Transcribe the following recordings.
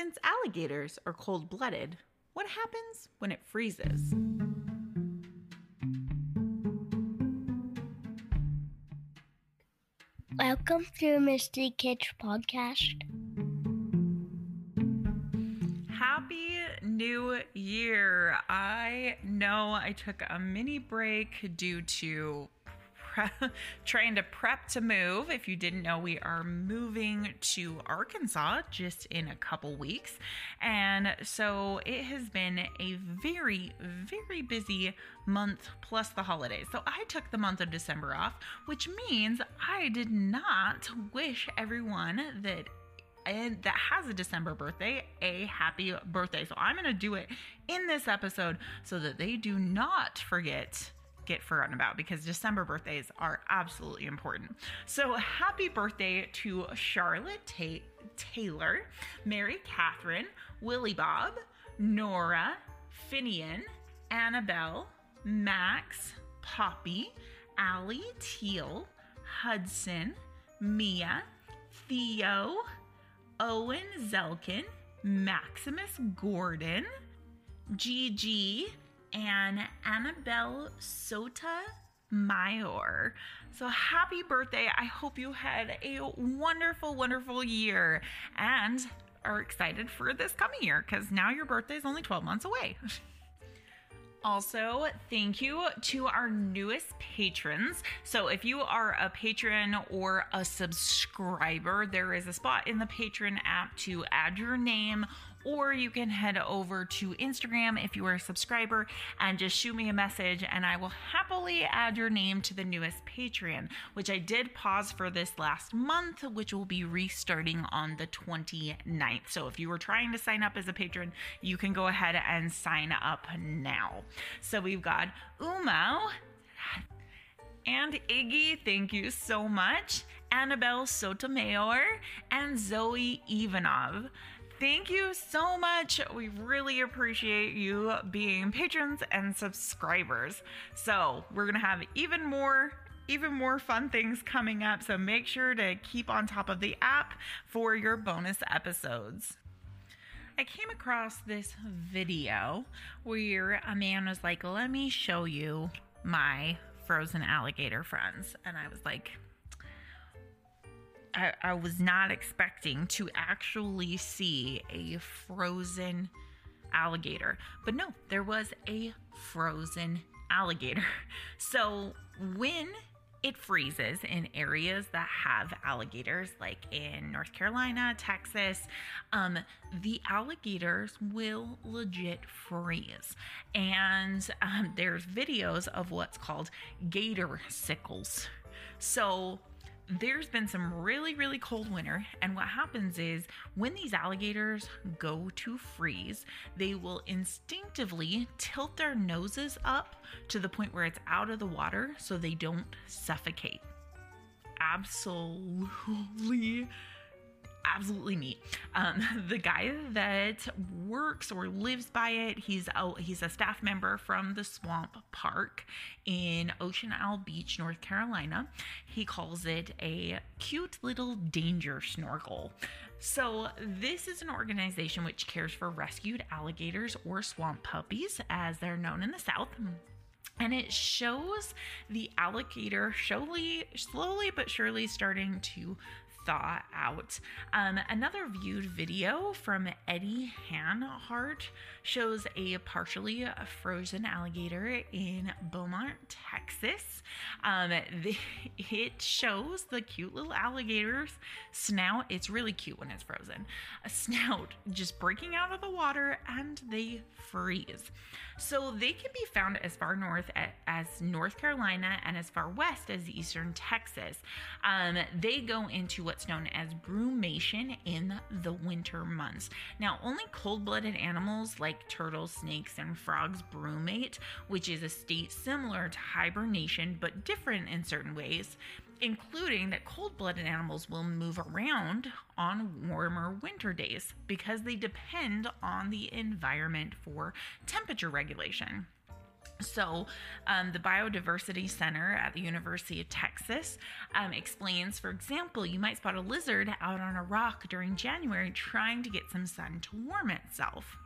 Since alligators are cold blooded, what happens when it freezes? Welcome to Mystery Kids Podcast. Happy New Year! I know I took a mini break due to pre- trying to prep to move. If you didn't know, we are moving to Arkansas just in a couple weeks. And so it has been a very, very busy month plus the holidays. So I took the month of December off, which means I did not wish everyone that and that has a December birthday a happy birthday. So I'm going to do it in this episode so that they do not forget get forgotten about because December birthdays are absolutely important. So happy birthday to Charlotte Ta- Taylor, Mary Catherine, Willie Bob, Nora, Finian, Annabelle, Max, Poppy, Allie Teal, Hudson, Mia, Theo, Owen Zelkin, Maximus Gordon, Gigi, and Annabelle Sota Mayor. So happy birthday. I hope you had a wonderful, wonderful year and are excited for this coming year because now your birthday is only 12 months away. Also, thank you to our newest patrons. So, if you are a patron or a subscriber, there is a spot in the patron app to add your name or you can head over to Instagram if you are a subscriber and just shoot me a message, and I will happily add your name to the newest Patreon, which I did pause for this last month, which will be restarting on the 29th. So if you were trying to sign up as a patron, you can go ahead and sign up now. So we've got Umo. And Iggy, thank you so much. Annabelle Sotomayor and Zoe Ivanov. Thank you so much. We really appreciate you being patrons and subscribers. So, we're going to have even more even more fun things coming up, so make sure to keep on top of the app for your bonus episodes. I came across this video where a man was like, Let me show you my frozen alligator friends. And I was like, I, I was not expecting to actually see a frozen alligator. But no, there was a frozen alligator. So when it freezes in areas that have alligators, like in North Carolina, Texas, um, the alligators will legit freeze. And um, there's videos of what's called gatorsicles. So there's been some really, really cold winter. And what happens is when these alligators go to freeze, they will instinctively tilt their noses up to the point where it's out of the water so they don't suffocate. Absolutely absolutely neat. Um, the guy that works or lives by it, he's a, he's a staff member from the Swamp Park in Ocean Isle Beach, North Carolina. He calls it a cute little danger snorkel. So, this is an organization which cares for rescued alligators or swamp puppies, as they're known in the South and it shows the alligator slowly, slowly but surely starting to thaw out. Um, another viewed video from Eddie Hanhart shows a partially frozen alligator in Beaumont, Texas. Um, the, it shows the cute little alligator's snout. It's really cute when it's frozen. A snout just breaking out of the water and they freeze. So they can be found as far north as North Carolina and as far west as eastern Texas. Um, they go into what's known as brumation in the winter months. Now, only cold blooded animals like turtles, snakes, and frogs brumate, which is a state similar to hibernation but different in certain ways, including that cold blooded animals will move around on warmer winter days because they depend on the environment for temperature regulation. So, um, the Biodiversity Center at the University of Texas um, explains, for example, you might spot a lizard out on a rock during January trying to get some sun to warm itself.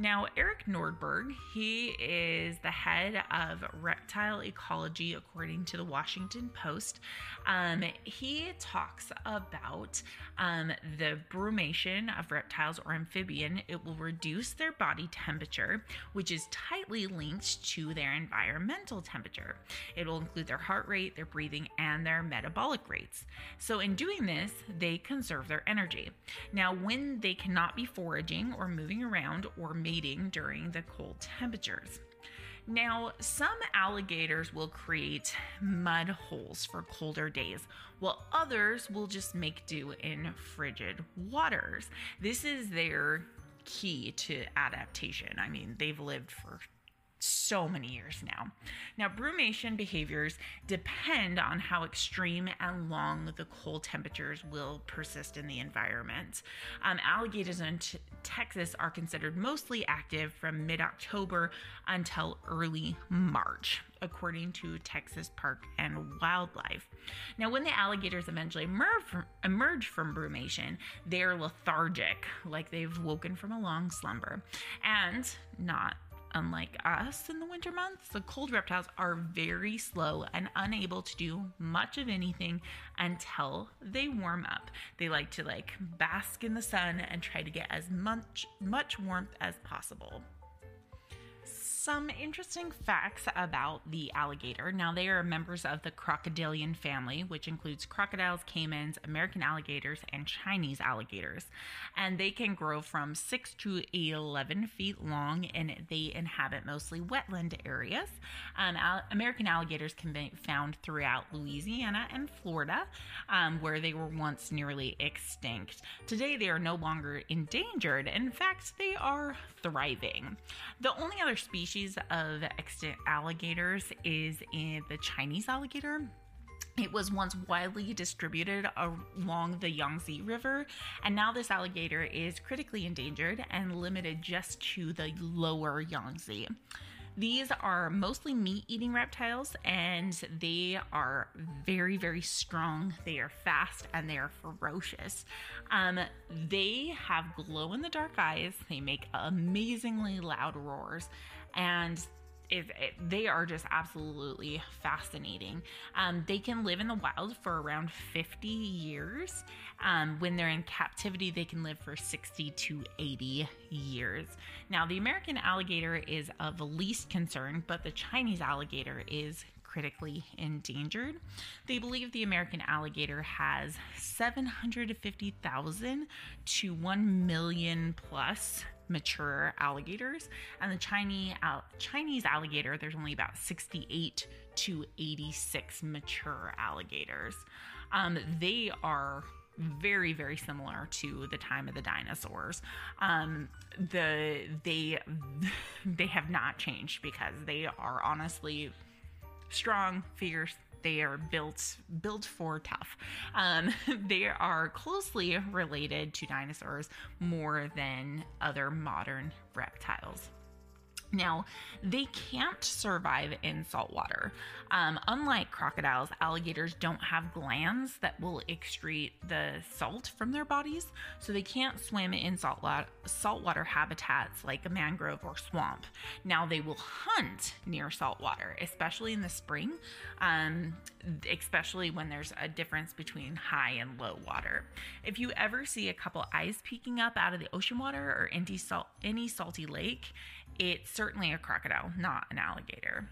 Now, Eric Nordberg, he is the head of reptile ecology, according to the Washington Post. Um, he talks about um, the brumation of reptiles or amphibian. It will reduce their body temperature, which is tightly linked to their environmental temperature. It will include their heart rate, their breathing, and their metabolic rates. So, in doing this, they conserve their energy. Now, when they cannot be foraging or moving around or mating during the cold temperatures. Now, some alligators will create mud holes for colder days, while others will just make do in frigid waters. This is their key to adaptation. I mean, they've lived for so many years now. Now, brumation behaviors depend on how extreme and long the cold temperatures will persist in the environment. Um, alligators in t- Texas are considered mostly active from mid October until early March, according to Texas Park and Wildlife. Now, when the alligators eventually emerge from, emerge from brumation, they're lethargic, like they've woken from a long slumber, and not Unlike us in the winter months, the cold reptiles are very slow and unable to do much of anything until they warm up. They like to like bask in the sun and try to get as much much warmth as possible some interesting facts about the alligator. Now, they are members of the crocodilian family, which includes crocodiles, caimans, American alligators, and Chinese alligators. And they can grow from 6 to 11 feet long, and they inhabit mostly wetland areas. Um, al- American alligators can be found throughout Louisiana and Florida, um, where they were once nearly extinct. Today, they are no longer endangered. In fact, they are thriving. The only other species species of extant alligators is in the Chinese alligator. It was once widely distributed along the Yangtze River, and now this alligator is critically endangered and limited just to the lower Yangtze. These are mostly meat eating reptiles and they are very, very strong. They are fast and they are ferocious. Um, they have glow in the dark eyes, they make amazingly loud roars, and it, they are just absolutely fascinating. Um, they can live in the wild for around 50 years. Um, when they're in captivity, they can live for 60 to 80 years. Now, the American alligator is of least concern, but the Chinese alligator is critically endangered. They believe the American alligator has 750,000 to 1 million plus mature alligators, and the Chinese Chinese alligator there's only about 68 to 86 mature alligators. Um, they are very very similar to the time of the dinosaurs um the they they have not changed because they are honestly strong fierce they are built built for tough. Um, they are closely related to dinosaurs more than other modern reptiles. Now, they can't survive in salt water. Um, unlike crocodiles, alligators don't have glands that will excrete the salt from their bodies, so they can't swim in salt saltwater habitats like a mangrove or swamp. Now, they will hunt near saltwater, especially in the spring, um, especially when there's a difference between high and low water. If you ever see a couple eyes peeking up out of the ocean water or any, salt, any salty lake, it's certainly a crocodile, not an alligator.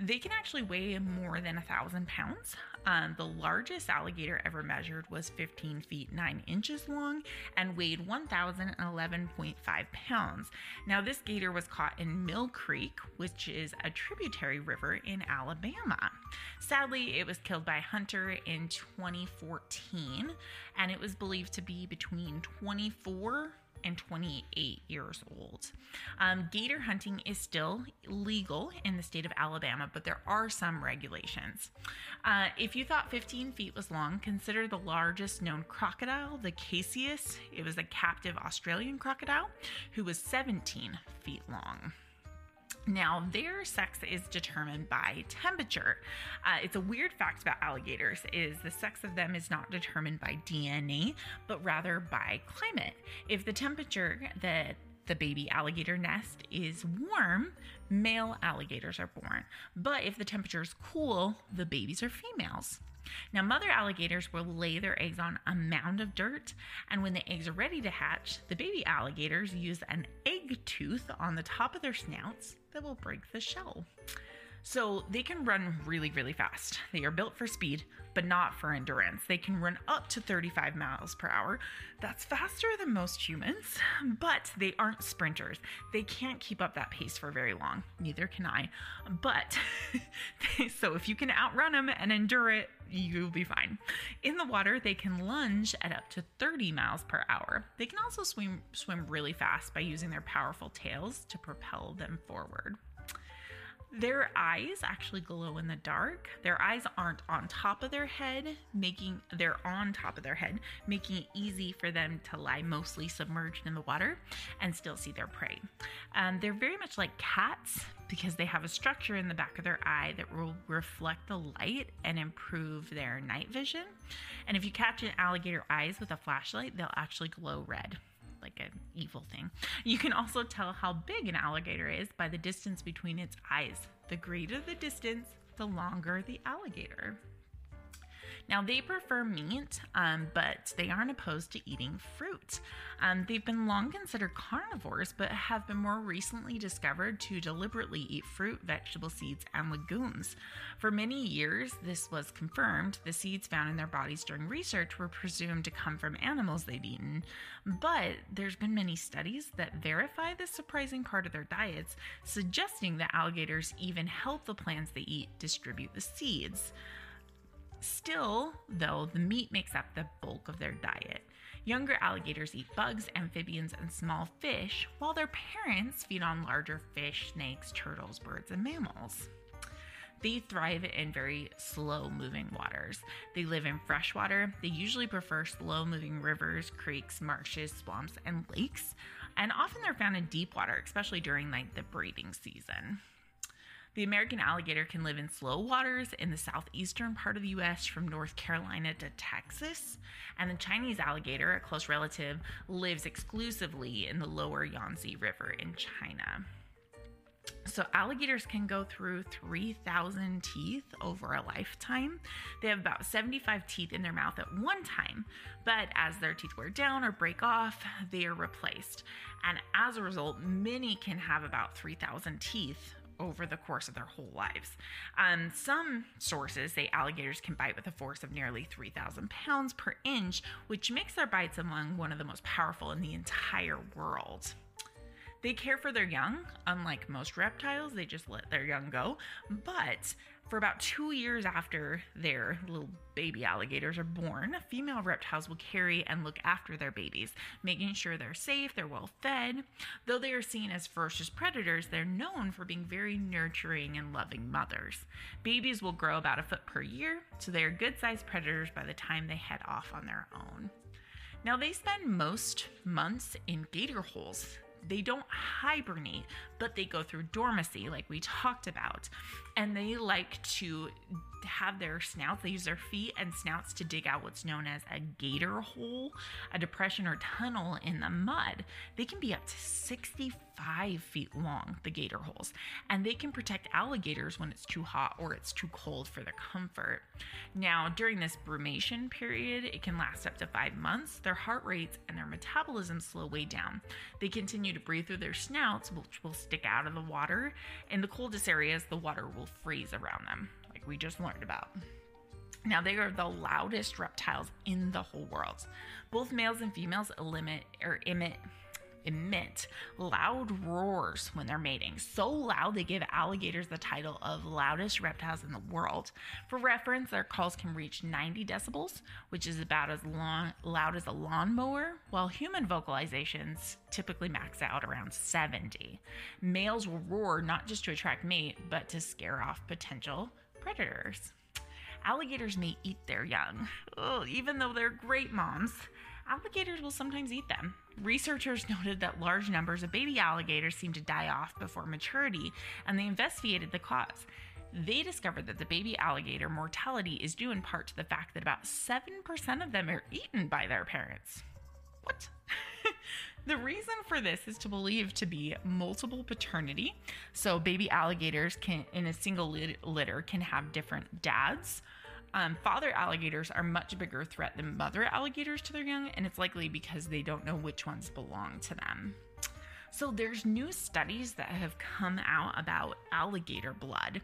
They can actually weigh more than a thousand pounds. Um, the largest alligator ever measured was 15 feet 9 inches long and weighed 1,011.5 pounds. Now, this gator was caught in Mill Creek, which is a tributary river in Alabama. Sadly, it was killed by a hunter in 2014, and it was believed to be between 24 and 28 years old. Um, gator hunting is still legal in the state of Alabama, but there are some regulations. Uh, if you thought 15 feet was long, consider the largest known crocodile, the Cassius. It was a captive Australian crocodile who was 17 feet long. Now, their sex is determined by temperature. Uh, it's a weird fact about alligators is the sex of them is not determined by DNA, but rather by climate. If the temperature that the baby alligator nest is warm, male alligators are born. But if the temperature is cool, the babies are females. Now, mother alligators will lay their eggs on a mound of dirt, and when the eggs are ready to hatch, the baby alligators use an egg tooth on the top of their snouts that will break the shell. So they can run really, really fast. They are built for speed, but not for endurance. They can run up to 35 miles per hour. That's faster than most humans, but they aren't sprinters. They can't keep up that pace for very long. Neither can I. But so if you can outrun them and endure it, you'll be fine. In the water, they can lunge at up to 30 miles per hour. They can also swim swim really fast by using their powerful tails to propel them forward. Their eyes actually glow in the dark. Their eyes aren't on top of their head, making they're on top of their head, making it easy for them to lie mostly submerged in the water and still see their prey. Um, they're very much like cats because they have a structure in the back of their eye that will reflect the light and improve their night vision. And if you catch an alligator eyes with a flashlight, they'll actually glow red like an evil thing. You can also tell how big an alligator is by the distance between its eyes. The greater the distance, the longer the alligator. Now, they prefer meat, um, but they aren't opposed to eating fruit. Um, they've been long considered carnivores, but have been more recently discovered to deliberately eat fruit, vegetable seeds, and legumes. For many years, this was confirmed. The seeds found in their bodies during research were presumed to come from animals they'd eaten, but there's been many studies that verify this surprising part of their diets, suggesting that alligators even help the plants they eat distribute the seeds. Still, though, the meat makes up the bulk of their diet. Younger alligators eat bugs, amphibians, and small fish, while their parents feed on larger fish, snakes, turtles, birds, and mammals. They thrive in very slow moving waters. They live in freshwater. They usually prefer slow moving rivers, creeks, marshes, swamps, and lakes. And often they're found in deep water, especially during like the breeding season. The American alligator can live in slow waters in the southeastern part of the US from North Carolina to Texas, and the Chinese alligator, a close relative, lives exclusively in the lower Yangtze River in China. So, alligators can go through 3,000 teeth over a lifetime. They have about 75 teeth in their mouth at one time, but as their teeth wear down or break off, they are replaced. And as a result, many can have about 3,000 teeth over the course of their whole lives. Um, some sources say alligators can bite with a force of nearly 3,000 pounds per inch, which makes their bites among one of the most powerful in the entire world. They care for their young, unlike most reptiles, they just let their young go. But for about two years after their little baby alligators are born, female reptiles will carry and look after their babies, making sure they're safe, they're well fed. Though they are seen as ferocious predators, they're known for being very nurturing and loving mothers. Babies will grow about a foot per year, so they are good sized predators by the time they head off on their own. Now, they spend most months in gator holes they don't hibernate, but they go through dormancy, like we talked about. And they like to have their snouts, they use their feet and snouts to dig out what's known as a gator hole, a depression or tunnel in the mud. They can be up to 65 feet long, the gator holes, and they can protect alligators when it's too hot or it's too cold for their comfort. Now, during this brumation period, it can last up to five months. Their heart rates and their metabolism slow way down. They continue to breathe through their snouts, which will stick out of the water. In the coldest areas, the water will freeze around them like we just learned about. Now, they are the loudest reptiles in the whole world. Both males and females emit or emit emit loud roars when they're mating. So loud they give alligators the title of loudest reptiles in the world. For reference, their calls can reach 90 decibels, which is about as long, loud as a lawnmower, while human vocalizations typically max out around 70. Males will roar not just to attract mate, but to scare off potential predators. Alligators may eat their young. Ugh, even though they're great moms, alligators will sometimes eat them. Researchers noted that large numbers of baby alligators seem to die off before maturity, and they investigated the cause. They discovered that the baby alligator mortality is due in part to the fact that about 7% of them are eaten by their parents. What? the reason for this is to believe to be multiple paternity. So baby alligators can in a single litter can have different dads. Um, father alligators are much bigger threat than mother alligators to their young, and it's likely because they don't know which ones belong to them. So there's new studies that have come out about alligator blood,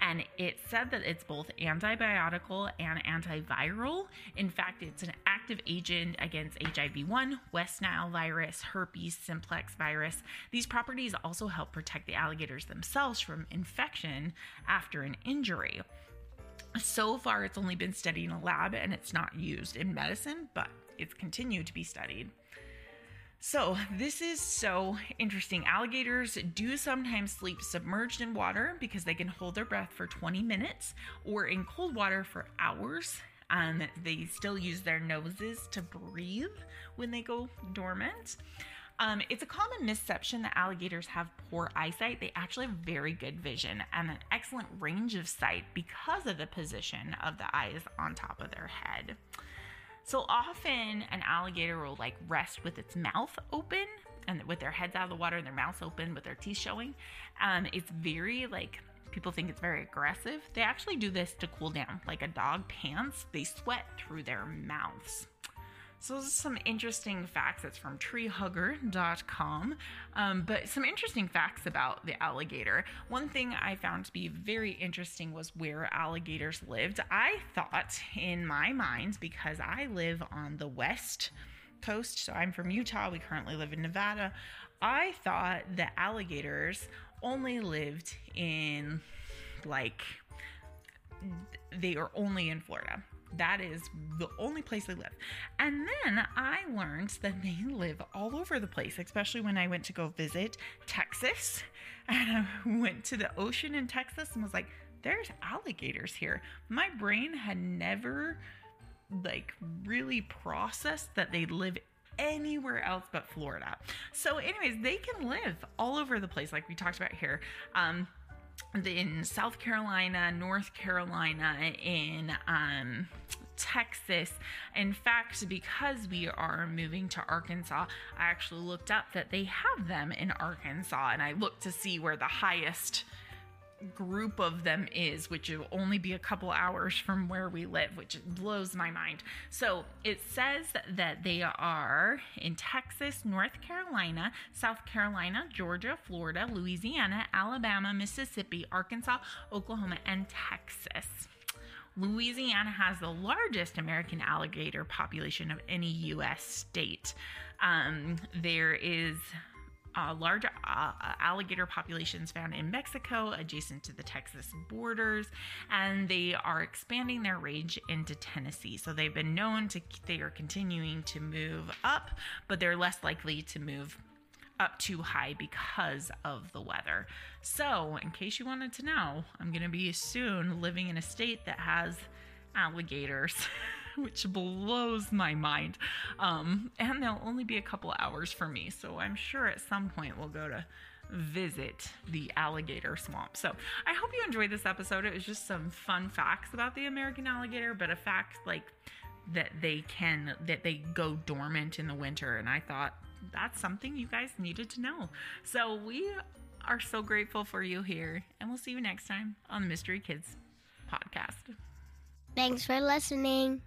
and it said that it's both antibiotical and antiviral. In fact, it's an active agent against HIV-1, West Nile virus, herpes simplex virus. These properties also help protect the alligators themselves from infection after an injury. So far, it's only been studied in a lab and it's not used in medicine, but it's continued to be studied. So, this is so interesting. Alligators do sometimes sleep submerged in water because they can hold their breath for 20 minutes or in cold water for hours. Um, they still use their noses to breathe when they go dormant. Um, it's a common misconception that alligators have poor eyesight. They actually have very good vision and an excellent range of sight because of the position of the eyes on top of their head. So often an alligator will like rest with its mouth open and with their heads out of the water and their mouths open with their teeth showing. Um, it's very like people think it's very aggressive. They actually do this to cool down, like a dog pants. They sweat through their mouths. So those are some interesting facts. It's from treehugger.com. Um, but some interesting facts about the alligator. One thing I found to be very interesting was where alligators lived. I thought in my mind, because I live on the west coast, so I'm from Utah, we currently live in Nevada. I thought that alligators only lived in like they are only in Florida. That is the only place they live. And then I learned that they live all over the place, especially when I went to go visit Texas. And I went to the ocean in Texas and was like, there's alligators here. My brain had never like really processed that they live anywhere else but Florida. So, anyways, they can live all over the place, like we talked about here. Um, in South Carolina, North Carolina, in um, Texas. In fact, because we are moving to Arkansas, I actually looked up that they have them in Arkansas and I looked to see where the highest group of them is, which will only be a couple hours from where we live, which blows my mind. So it says that they are in Texas, North Carolina, South Carolina, Georgia, Florida, Louisiana, Alabama, Mississippi, Arkansas, Oklahoma, and Texas. Louisiana has the largest American alligator population of any U.S. state. Um, there is uh, large uh, alligator populations found in Mexico, adjacent to the Texas borders, and they are expanding their range into Tennessee. So they've been known to, they are continuing to move up, but they're less likely to move up too high because of the weather. So, in case you wanted to know, I'm going to be soon living in a state that has alligators. which blows my mind. Um, and they'll only be a couple hours for me, so I'm sure at some point we'll go to visit the alligator swamp. So I hope you enjoyed this episode. It was just some fun facts about the American alligator, but a fact like that they can that they go dormant in the winter and I thought that's something you guys needed to know. So we are so grateful for you here and we'll see you next time on the Mystery Kids podcast. Thanks for listening.